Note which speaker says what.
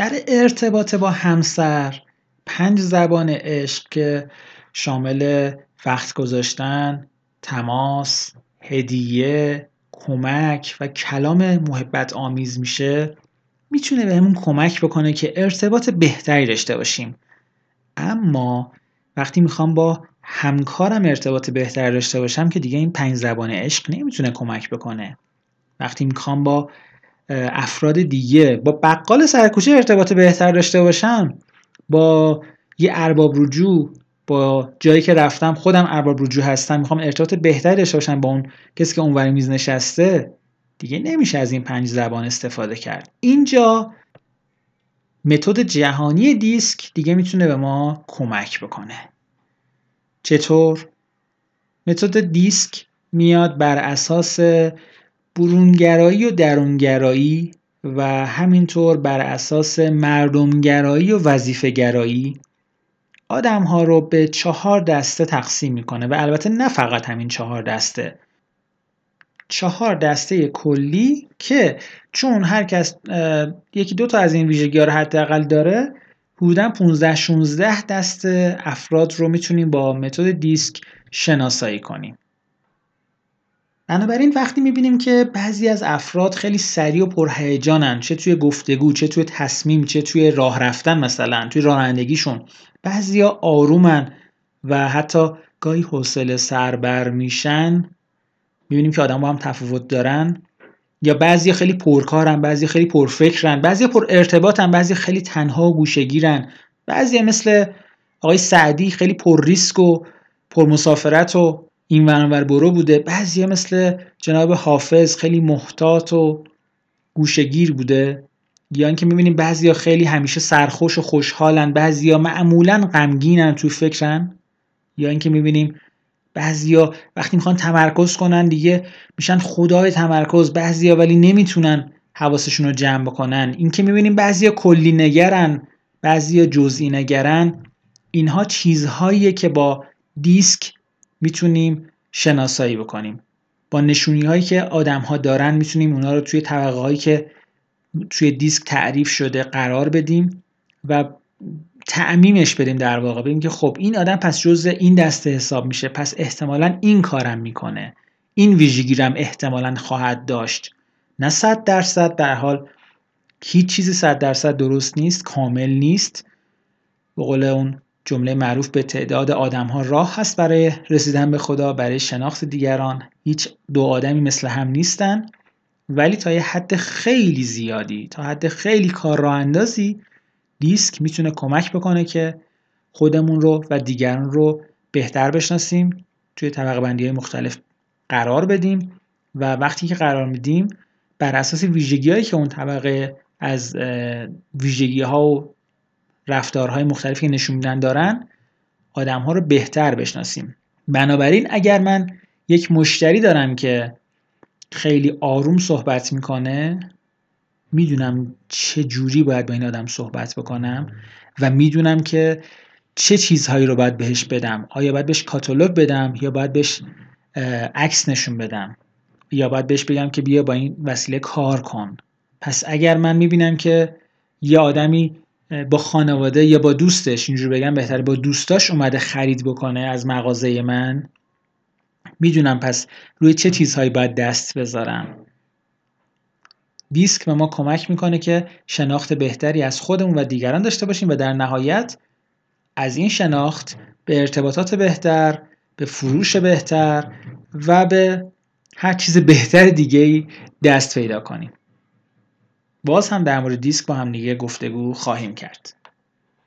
Speaker 1: در ارتباط با همسر پنج زبان عشق که شامل وقت گذاشتن تماس هدیه کمک و کلام محبت آمیز میشه می‌تونه بهمون کمک بکنه که ارتباط بهتری داشته باشیم. اما وقتی می‌خوام با همکارم ارتباط بهتری داشته باشم که دیگه این پنج زبان عشق نمی‌تونه کمک بکنه. وقتی می‌خوام با افراد دیگه با بقال سرکوچه ارتباط بهتر داشته باشم با یه ارباب رجوع با جایی که رفتم خودم ارباب رجوع هستم می‌خوام ارتباط بهتری داشته باشم با اون کسی که اونور میز نشسته دیگه نمیشه از این پنج زبان استفاده کرد. اینجا متد جهانی دیسک دیگه می‌تونه به ما کمک بکنه. چطور؟ متد دیسک میاد بر اساس برونگرایی و درونگرایی و همینطور بر اساس مردمگرایی و وظیفهگرایی آدم ها رو به چهار دسته تقسیم می‌کنه و البته نه فقط همین چهار دسته. چهار دسته کلی که چون هر کس یکی دو تا از این ویژگی ها رو حداقل داره حدودا 15 16 دسته افراد رو می‌تونیم با متد دیسک شناسایی کنیم. بنابراین وقتی می‌بینیم که بعضی از افراد خیلی سریع و پرهیجانن چه توی گفتگو چه توی تصمیم چه توی راه رفتن مثلا توی رانندگیشون بعضیا آرومن و حتی گاهی حوصله سربر میشن. می‌بینیم که آدم با هم تفاوت دارن. یا بعضی خیلی پرکارن بعضی خیلی پرفکرن بعضی پر ارتباطن بعضی خیلی تنها و گوشگیرن بعضی مثل آقای سعدی خیلی پر ریسک و پر مسافرت و این ورانور برو بوده. بعضی مثل جناب حافظ خیلی محتاط و گوشگیر بوده. یا اینکه می‌بینیم بعضیا خیلی همیشه سرخوش و خوشحالن بعضیا معمولا غمگینن تو فکرن. یا اینکه می‌بینیم بعضیا وقتی می‌خوان تمرکز کنن دیگه میشن خدای تمرکز. بعضیا ولی نمی‌تونن حواسشون رو جمع بکنن. اینکه می‌بینیم بعضیا کلی نگرن بعضیا جزئی نگرن اینها چیزهاییه که با دیسک می‌تونیم شناسایی بکنیم. با نشونی هایی که آدم ها دارن می‌تونیم اونا رو توی طبقه هایی که توی دیسک تعریف شده قرار بدیم و تعمیمش بدیم در واقع. بگیم که خب این آدم پس جز این دسته حساب میشه پس احتمالا این کارم می‌کنه. این ویژگیرم احتمالا خواهد داشت. نه صد درصد در حال هیچ چیزی صد درصد درست نیست کامل نیست. به قول اون جمله معروف به تعداد آدم ها راه هست برای رسیدن به خدا برای شناخت دیگران. هیچ دو آدمی مثل هم نیستن. ولی تا یه حد خیلی زیادی تا حد خیلی کار راه اندازی دیسک می‌تونه کمک بکنه که خودمون رو و دیگران رو بهتر بشناسیم توی طبقه بندی های مختلف قرار بدیم و وقتی که قرار میدیم بر اساس ویژگی هایی که اون طبقه از ویژگی ها و رفتارهای مختلفی که نشون میدن دارن آدم ها رو بهتر بشناسیم. بنابراین اگر من یک مشتری دارم که خیلی آروم صحبت می‌کنه می‌دونم چه جوری باید با این آدم صحبت بکنم و می‌دونم که چه چیزهایی رو باید بهش بدم. آیا باید بهش کاتالوگ بدم یا باید بهش عکس نشون بدم؟ یا باید بهش بگم که بیا با این وسیله کار کن. پس اگر من می‌بینم که یه آدمی با خانواده یا با دوستش اینجور بگم بهتر با دوستاش اومده خرید بکنه از مغازه من. می‌دونم پس روی چه چیزهایی باید دست بذارم. دیسک به ما کمک می‌کنه که شناخت بهتری از خودمون و دیگران داشته باشیم و در نهایت از این شناخت به ارتباطات بهتر به فروش بهتر و به هر چیز بهتر دیگه دست پیدا کنیم. باز هم در مورد دیسک با هم دیگه گفتگو خواهیم کرد.